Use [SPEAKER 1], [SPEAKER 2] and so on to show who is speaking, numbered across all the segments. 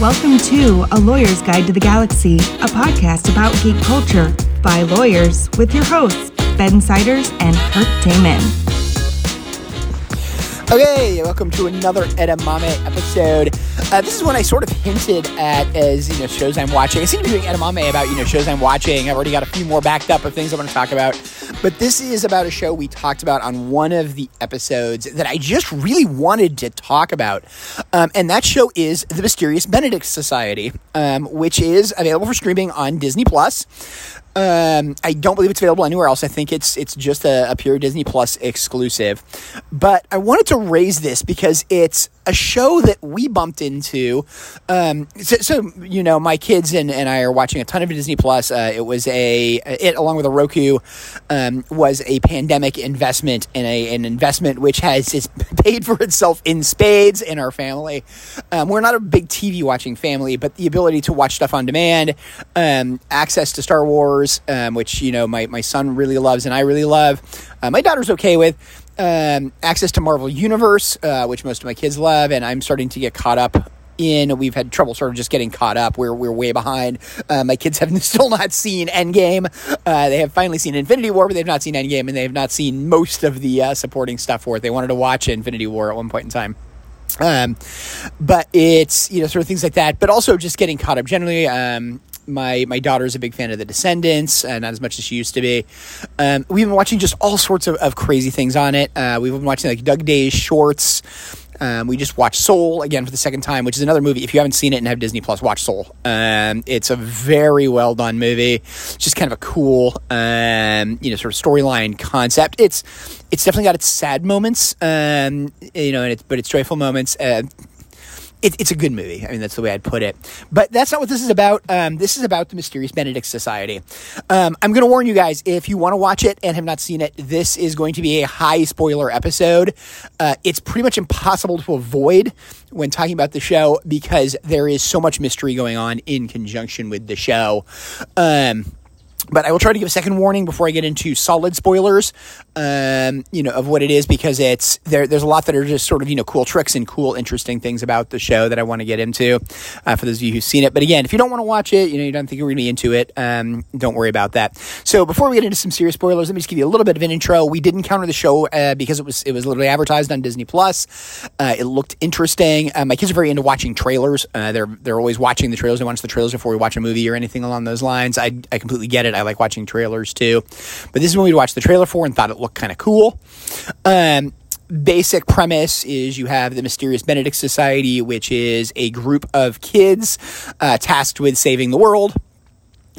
[SPEAKER 1] Welcome to A Lawyer's Guide to the Galaxy, a podcast about geek culture by lawyers with your hosts, Ben Siders and Kirk Damon.
[SPEAKER 2] Okay, welcome to another Edamame episode. Uh, this is one I sort of hinted at as you know shows I'm watching. I seem to be doing Edamame about you know shows I'm watching. I've already got a few more backed up of things I want to talk about, but this is about a show we talked about on one of the episodes that I just really wanted to talk about, um, and that show is The Mysterious Benedict Society, um, which is available for streaming on Disney Plus. Um, I don't believe it's available anywhere else. I think it's it's just a, a pure Disney Plus exclusive. But I wanted to raise this because it's a show that we bumped into. Um, so, so, you know, my kids and, and I are watching a ton of Disney Plus. Uh, it was a it along with a Roku um, was a pandemic investment and a an investment which has paid for itself in spades in our family. Um, we're not a big TV watching family, but the ability to watch stuff on demand, um, access to Star Wars, um, which you know my my son really loves and I really love. Uh, my daughter's okay with um, access to Marvel Universe, uh, which most of my kids love, and I'm starting to get caught up in. We've had trouble sort of just getting caught up. We're, we're way behind. Uh, my kids have still not seen Endgame. Uh, they have finally seen Infinity War, but they've not seen Endgame, and they have not seen most of the uh, supporting stuff for it. They wanted to watch Infinity War at one point in time. Um, but it's you know sort of things like that, but also just getting caught up generally. Um, my my daughter is a big fan of The Descendants, uh, not as much as she used to be. Um, we've been watching just all sorts of, of crazy things on it. Uh, we've been watching like Dug Days shorts. Um, we just watched Soul again for the second time, which is another movie. If you haven't seen it and have Disney Plus, watch Soul. Um, it's a very well done movie. It's just kind of a cool, um, you know, sort of storyline concept. It's it's definitely got its sad moments, um, you know, and it's, but it's joyful moments. Uh, it, it's a good movie. I mean, that's the way I'd put it. But that's not what this is about. Um, this is about the Mysterious Benedict Society. Um, I'm going to warn you guys if you want to watch it and have not seen it, this is going to be a high spoiler episode. Uh, it's pretty much impossible to avoid when talking about the show because there is so much mystery going on in conjunction with the show. Um, but I will try to give a second warning before I get into solid spoilers, um, you know, of what it is because it's there. There's a lot that are just sort of you know cool tricks and cool, interesting things about the show that I want to get into uh, for those of you who've seen it. But again, if you don't want to watch it, you know, you don't think you're really into it, um, don't worry about that. So before we get into some serious spoilers, let me just give you a little bit of an intro. We did encounter the show uh, because it was it was literally advertised on Disney Plus. Uh, it looked interesting. Uh, my kids are very into watching trailers. Uh, they're they're always watching the trailers. They watch the trailers before we watch a movie or anything along those lines. I I completely get it. I like watching trailers too. But this is when we watched the trailer for and thought it looked kind of cool. Um, basic premise is you have the Mysterious Benedict Society, which is a group of kids uh, tasked with saving the world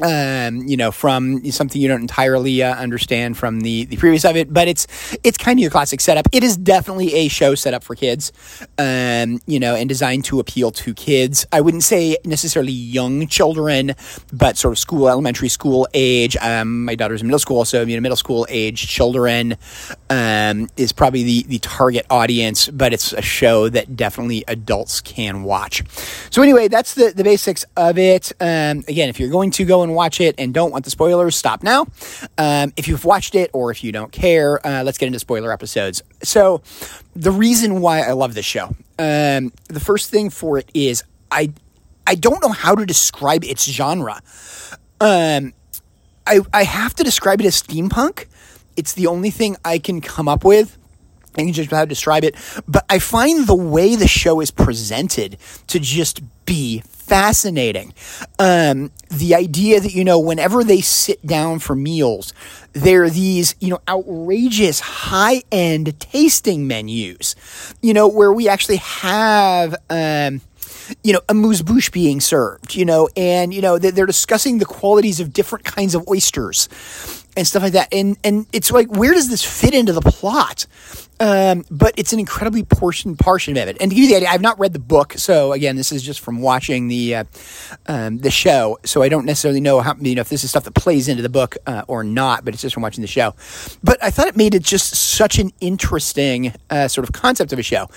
[SPEAKER 2] um, you know, from something you don't entirely uh, understand from the, the previous of it, but it's it's kind of your classic setup. It is definitely a show set up for kids, um, you know, and designed to appeal to kids. I wouldn't say necessarily young children, but sort of school, elementary school age. Um, my daughter's in middle school, so you know, middle school age children um, is probably the the target audience, but it's a show that definitely adults can watch. So anyway, that's the the basics of it. Um, again, if you're going to go and watch it and don't want the spoilers, stop now. Um, if you've watched it or if you don't care, uh, let's get into spoiler episodes. So, the reason why I love this show, um, the first thing for it is I I don't know how to describe its genre. Um, I I have to describe it as steampunk. It's the only thing I can come up with. I can just how to describe it, but I find the way the show is presented to just be fascinating. Um, the idea that, you know, whenever they sit down for meals, there are these, you know, outrageous high end tasting menus, you know, where we actually have, um, you know, amuse bouche being served, you know, and, you know, they're discussing the qualities of different kinds of oysters and stuff like that. And, and it's like, where does this fit into the plot? Um, but it's an incredibly portion portion of it. And to give you the idea, I've not read the book, so again, this is just from watching the uh, um, the show. So I don't necessarily know how you know if this is stuff that plays into the book uh, or not. But it's just from watching the show. But I thought it made it just such an interesting uh, sort of concept of a show.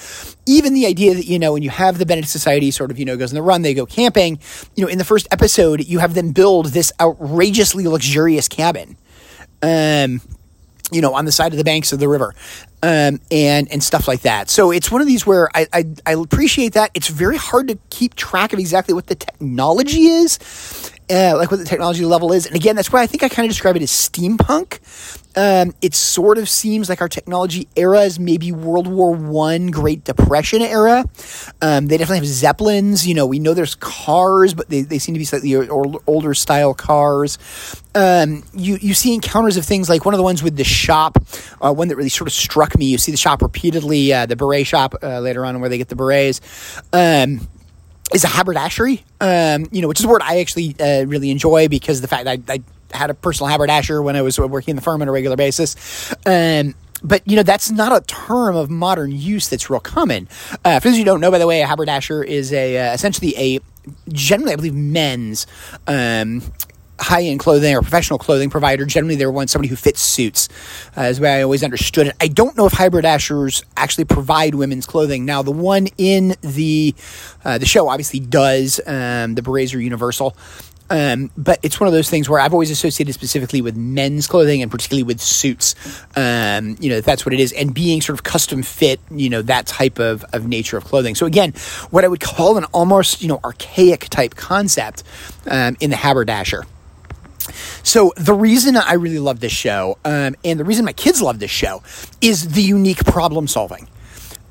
[SPEAKER 2] Even the idea that you know when you have the Benedict Society sort of you know goes on the run, they go camping. You know, in the first episode, you have them build this outrageously luxurious cabin. Um, you know, on the side of the banks of the river, um, and and stuff like that. So it's one of these where I, I, I appreciate that. It's very hard to keep track of exactly what the technology is, uh, like what the technology level is. And again, that's why I think I kind of describe it as steampunk. Um, it sort of seems like our technology era is maybe World War One, Great Depression era. Um, they definitely have zeppelins. You know, we know there's cars, but they, they seem to be slightly older style cars. Um, you you see encounters of things like one of the ones with the shop, uh, one that really sort of struck me. You see the shop repeatedly, uh, the beret shop uh, later on, where they get the berets. Is a haberdashery, um, you know, which is a word I actually uh, really enjoy because the fact that I, I, had a personal haberdasher when I was working in the firm on a regular basis. Um, but you know that's not a term of modern use that's real common. Uh, for those you don't know, by the way, a haberdasher is a uh, essentially a generally I believe men's um, high end clothing or professional clothing provider. Generally, they're one somebody who fits suits, uh, is the way I always understood it. I don't know if haberdashers actually provide women's clothing. Now, the one in the uh, the show obviously does. Um, the berets universal. Um, but it's one of those things where I've always associated specifically with men's clothing and particularly with suits. Um, you know, that's what it is. And being sort of custom fit, you know, that type of, of nature of clothing. So again, what I would call an almost, you know, archaic type concept um, in the haberdasher. So the reason I really love this show, um, and the reason my kids love this show, is the unique problem solving.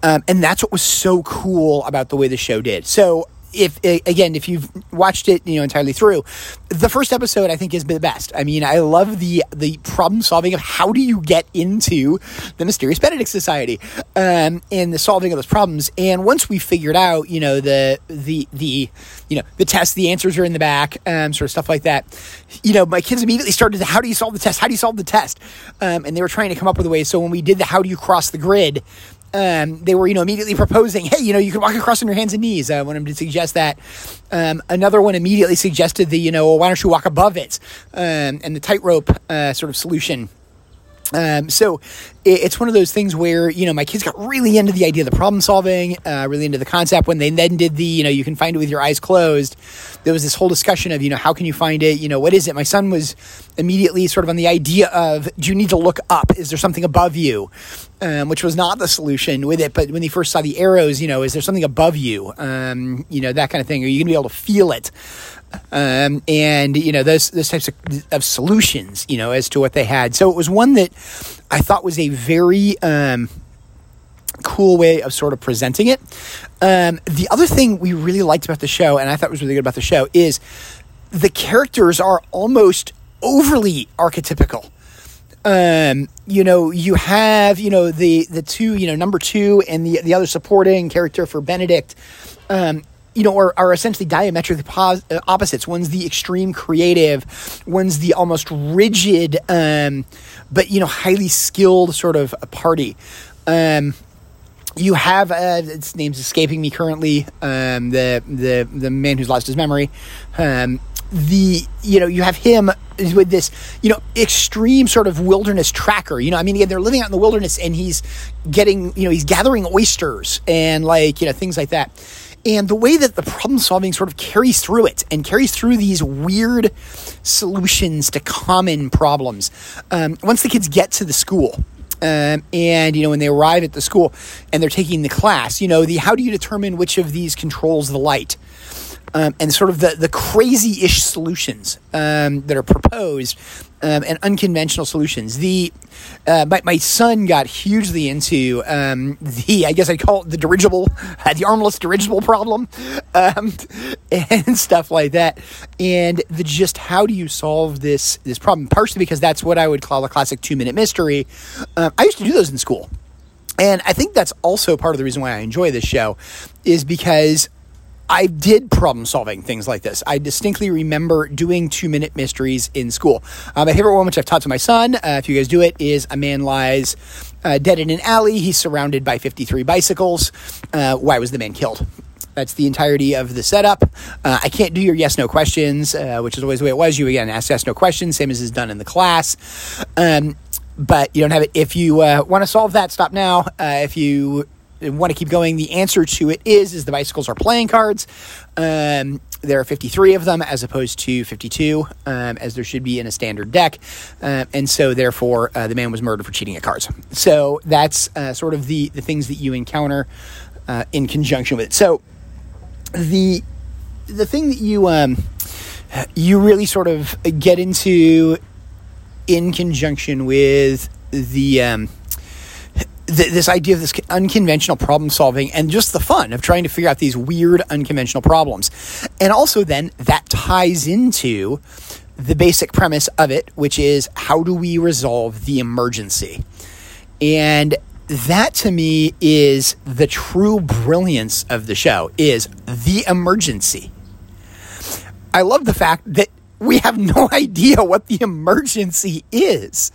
[SPEAKER 2] Um, and that's what was so cool about the way the show did. So if again, if you've watched it, you know entirely through, the first episode I think is the best. I mean, I love the the problem solving of how do you get into the mysterious Benedict Society, um, and the solving of those problems. And once we figured out, you know, the the the you know the test, the answers are in the back, um, sort of stuff like that. You know, my kids immediately started to how do you solve the test? How do you solve the test? Um, and they were trying to come up with a way. So when we did the how do you cross the grid, um, they were, you know, immediately proposing, hey, you know, you can walk across on your hands and knees. I wanted to suggest that. Um, another one immediately suggested the, you know, well, why don't you walk above it? Um, and the tightrope uh, sort of solution. Um, so it's one of those things where you know my kids got really into the idea of the problem solving, uh, really into the concept. When they then did the you know you can find it with your eyes closed, there was this whole discussion of you know how can you find it? You know what is it? My son was immediately sort of on the idea of do you need to look up? Is there something above you? um, which was not the solution with it. But when he first saw the arrows, you know, is there something above you? Um, you know, that kind of thing. Are you going to be able to feel it? Um, and you know those those types of, of, solutions, you know, as to what they had. So it was one that I thought was a very um, cool way of sort of presenting it. Um, the other thing we really liked about the show, and I thought was really good about the show, is the characters are almost overly archetypical um, you know, you have, you know, the the two, you know, number two and the the other supporting character for Benedict, um, you know, are, are essentially diametrically pos- uh, opposites. One's the extreme creative, one's the almost rigid, um, but you know, highly skilled sort of party. Um, you have uh, its name's escaping me currently. Um, the the the man who's lost his memory. Um, the you know you have him with this you know extreme sort of wilderness tracker you know i mean again they're living out in the wilderness and he's getting you know he's gathering oysters and like you know things like that and the way that the problem solving sort of carries through it and carries through these weird solutions to common problems um, once the kids get to the school um, and you know when they arrive at the school and they're taking the class you know the how do you determine which of these controls the light? Um, and sort of the, the crazy ish solutions um, that are proposed um, and unconventional solutions. The uh, my, my son got hugely into um, the I guess I'd call it the dirigible, uh, the armless dirigible problem, um, and stuff like that. And the just how do you solve this this problem? Partially because that's what I would call a classic two minute mystery. Um, I used to do those in school. And I think that's also part of the reason why I enjoy this show is because I did problem solving things like this. I distinctly remember doing two minute mysteries in school. Uh, my favorite one, which I've taught to my son, uh, if you guys do it, is a man lies uh, dead in an alley. He's surrounded by 53 bicycles. Uh, why was the man killed? That's the entirety of the setup. Uh, I can't do your yes no questions, uh, which is always the way it was. You again ask yes no questions, same as is done in the class. Um, but you don't have it. If you want to solve that, stop now. if you want to keep going, the answer to it is is the bicycles are playing cards. Um, there are 53 of them as opposed to 52, um, as there should be in a standard deck. Uh, and so, therefore, uh, the man was murdered for cheating at cards. So, that's uh, sort of the, the things that you encounter uh, in conjunction with it. So, the the thing that you um, you really sort of get into in conjunction with the um, th- this idea of this unconventional problem solving and just the fun of trying to figure out these weird unconventional problems. And also, then that ties into the basic premise of it, which is how do we resolve the emergency? And that to me is the true brilliance of the show is the emergency. I love the fact that we have no idea what the emergency is.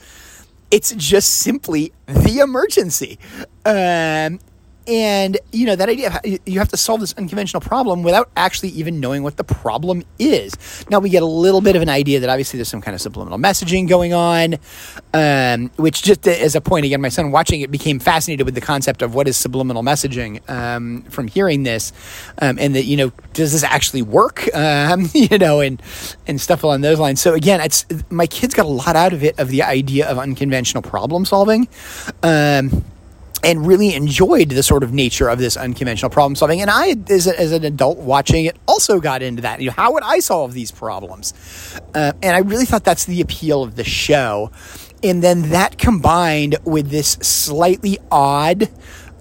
[SPEAKER 2] It's just simply the emergency. Um, and, you know, that idea of you have to solve this unconventional problem without actually even knowing what the problem is. Now, we get a little bit of an idea that obviously there's some kind of subliminal messaging going on, um, which just as a point, again, my son watching it became fascinated with the concept of what is subliminal messaging um, from hearing this. Um, and that, you know, does this actually work? Um, you know, and, and stuff along those lines. So, again, it's my kids got a lot out of it of the idea of unconventional problem solving. And really enjoyed the sort of nature of this unconventional problem solving. And I, as, a, as an adult watching it, also got into that. You know, how would I solve these problems? Uh, and I really thought that's the appeal of the show. And then that combined with this slightly odd,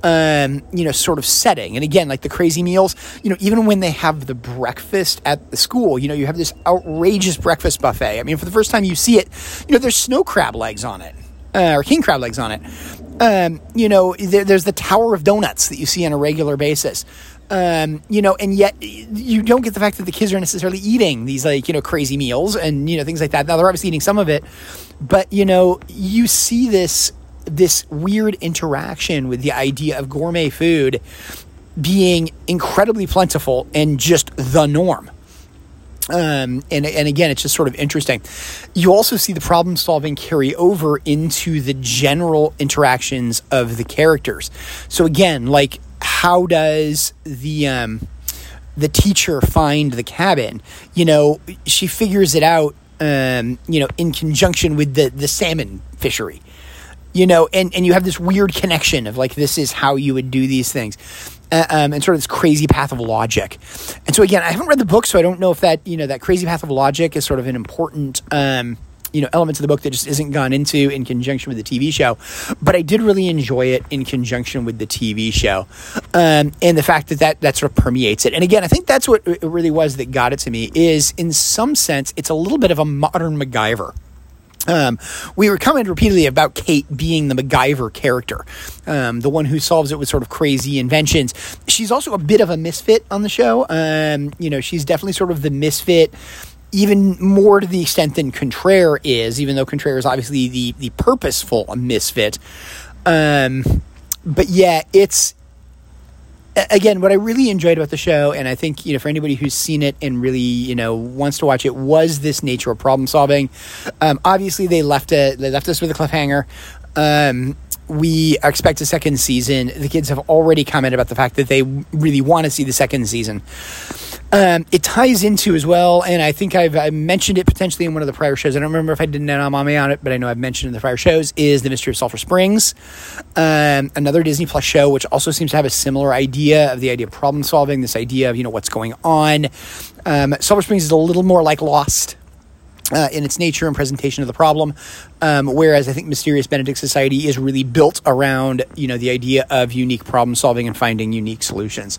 [SPEAKER 2] um, you know, sort of setting. And again, like the crazy meals, you know, even when they have the breakfast at the school, you know, you have this outrageous breakfast buffet. I mean, for the first time you see it, you know, there's snow crab legs on it. Uh, or king crab legs on it. Um, you know, there, there's the Tower of Donuts that you see on a regular basis. Um, you know, and yet you don't get the fact that the kids are necessarily eating these like, you know, crazy meals and, you know, things like that. Now they're obviously eating some of it, but, you know, you see this, this weird interaction with the idea of gourmet food being incredibly plentiful and just the norm. Um, and, and again, it's just sort of interesting. You also see the problem solving carry over into the general interactions of the characters. So again, like how does the um, the teacher find the cabin? You know, she figures it out. Um, you know, in conjunction with the the salmon fishery. You know, and and you have this weird connection of like this is how you would do these things um, and sort of this crazy path of logic. And so again, I haven't read the book, so I don't know if that you know that crazy path of logic is sort of an important. Um, you know elements of the book that just isn't gone into in conjunction with the TV show, but I did really enjoy it in conjunction with the TV show, um, and the fact that, that that sort of permeates it. And again, I think that's what it really was that got it to me. Is in some sense, it's a little bit of a modern MacGyver. Um, we were commented repeatedly about Kate being the MacGyver character, um, the one who solves it with sort of crazy inventions. She's also a bit of a misfit on the show. Um, you know, she's definitely sort of the misfit, even more to the extent than Contraire is, even though Contraire is obviously the the purposeful misfit. Um, but yeah, it's again, what I really enjoyed about the show, and I think you know for anybody who's seen it and really you know wants to watch it, was this nature of problem solving. Um, obviously, they left it. They left us with a cliffhanger. Um, we expect a second season. The kids have already commented about the fact that they really want to see the second season. Um, it ties into as well, and I think I've I mentioned it potentially in one of the prior shows. I don't remember if I did an Mommy on it, but I know I've mentioned in the prior shows. Is the Mystery of Sulphur Springs, um, another Disney Plus show, which also seems to have a similar idea of the idea of problem solving. This idea of you know what's going on. Um, Sulphur Springs is a little more like Lost uh, in its nature and presentation of the problem. Um, whereas I think Mysterious Benedict Society is really built around you know the idea of unique problem solving and finding unique solutions.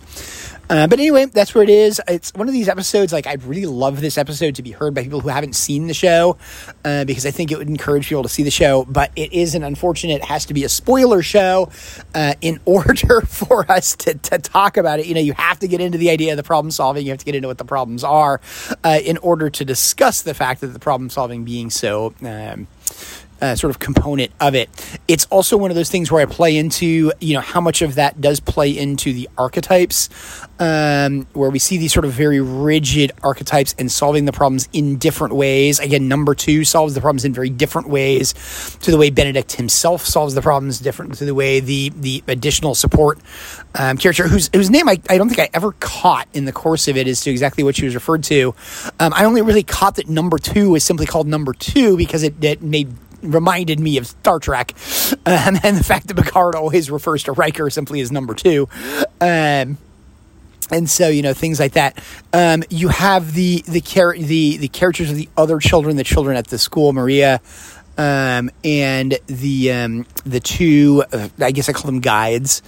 [SPEAKER 2] Uh, but anyway, that's where it is. It's one of these episodes. Like I'd really love this episode to be heard by people who haven't seen the show, uh, because I think it would encourage people to see the show. But it is an unfortunate. It has to be a spoiler show uh, in order for us to, to talk about it. You know, you have to get into the idea of the problem solving. You have to get into what the problems are uh, in order to discuss the fact that the problem solving being so. Um, uh, sort of component of it. It's also one of those things where I play into, you know, how much of that does play into the archetypes, um, where we see these sort of very rigid archetypes and solving the problems in different ways. Again, number two solves the problems in very different ways to the way Benedict himself solves the problems, different to the way the the additional support um, character, whose whose name I, I don't think I ever caught in the course of it as to exactly what she was referred to. Um, I only really caught that number two is simply called number two because it, it made reminded me of Star Trek, um, and the fact that Picard always refers to Riker simply as number two. Um, and so you know things like that. Um, you have the the char- the the characters of the other children, the children at the school, Maria, um, and the um, the two. Uh, I guess I call them guides.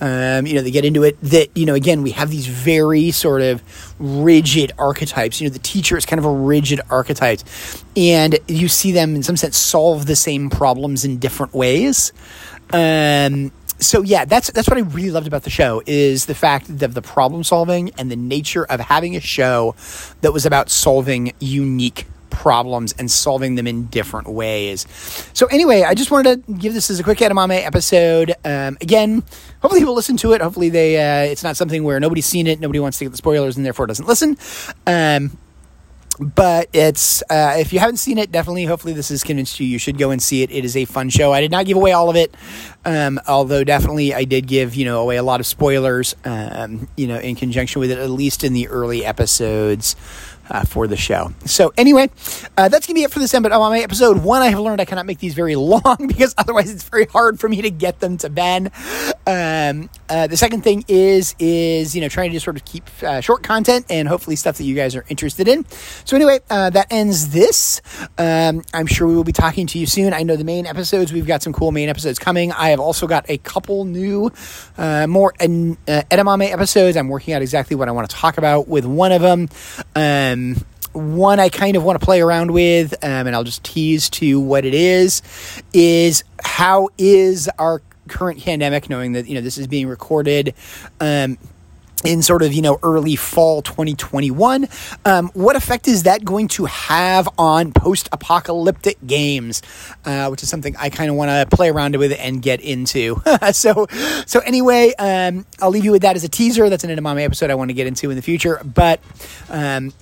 [SPEAKER 2] Um, you know, they get into it that, you know, again, we have these very sort of rigid archetypes. You know, the teacher is kind of a rigid archetype. And you see them, in some sense, solve the same problems in different ways. Um, so yeah, that's that's what I really loved about the show is the fact of the problem solving and the nature of having a show that was about solving unique problems and solving them in different ways. So anyway, I just wanted to give this as a quick edamame episode. Um, again, hopefully people listen to it. Hopefully they uh, it's not something where nobody's seen it, nobody wants to get the spoilers, and therefore doesn't listen. Um, but it's uh, if you haven't seen it definitely hopefully this has convinced you you should go and see it it is a fun show i did not give away all of it um, although definitely i did give you know away a lot of spoilers um, you know in conjunction with it at least in the early episodes uh, for the show. So anyway, uh, that's gonna be it for this my episode. One, I have learned I cannot make these very long because otherwise it's very hard for me to get them to Ben. Um, uh, the second thing is is you know trying to just sort of keep uh, short content and hopefully stuff that you guys are interested in. So anyway, uh, that ends this. Um, I'm sure we will be talking to you soon. I know the main episodes. We've got some cool main episodes coming. I have also got a couple new, uh, more en- edamame episodes. I'm working out exactly what I want to talk about with one of them. Um, um, one I kind of want to play around with, um, and I'll just tease to what it is, is how is our current pandemic, knowing that, you know, this is being recorded, um, in sort of you know early fall 2021 um, what effect is that going to have on post-apocalyptic games? Uh, which is something i kind of want to play around with and get into. So so anyway um, i'll leave you with that as a teaser. That's an end of edamame episode i want to get into in the future. But um,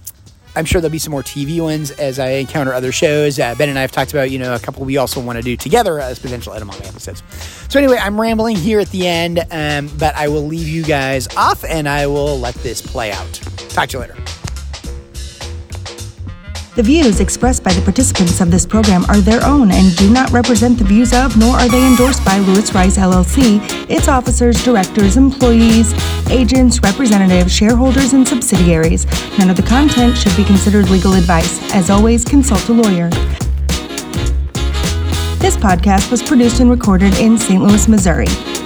[SPEAKER 2] I'm sure there'll be some more TV ones as I encounter other shows. Uh, ben and I have talked about, you know, a couple we also want to do together as potential edamame episodes. So anyway, I'm rambling here at the end, um, but I will leave you guys off and I will let this play out. Talk to you later.
[SPEAKER 1] The views expressed by the participants of this program are their own and do not represent the views of, nor are they endorsed by Lewis Rice LLC, its officers, directors, employees, agents, representatives, shareholders, and subsidiaries. None of the content should be considered legal advice. As always, consult a lawyer. This podcast was produced and recorded in St. Louis, Missouri.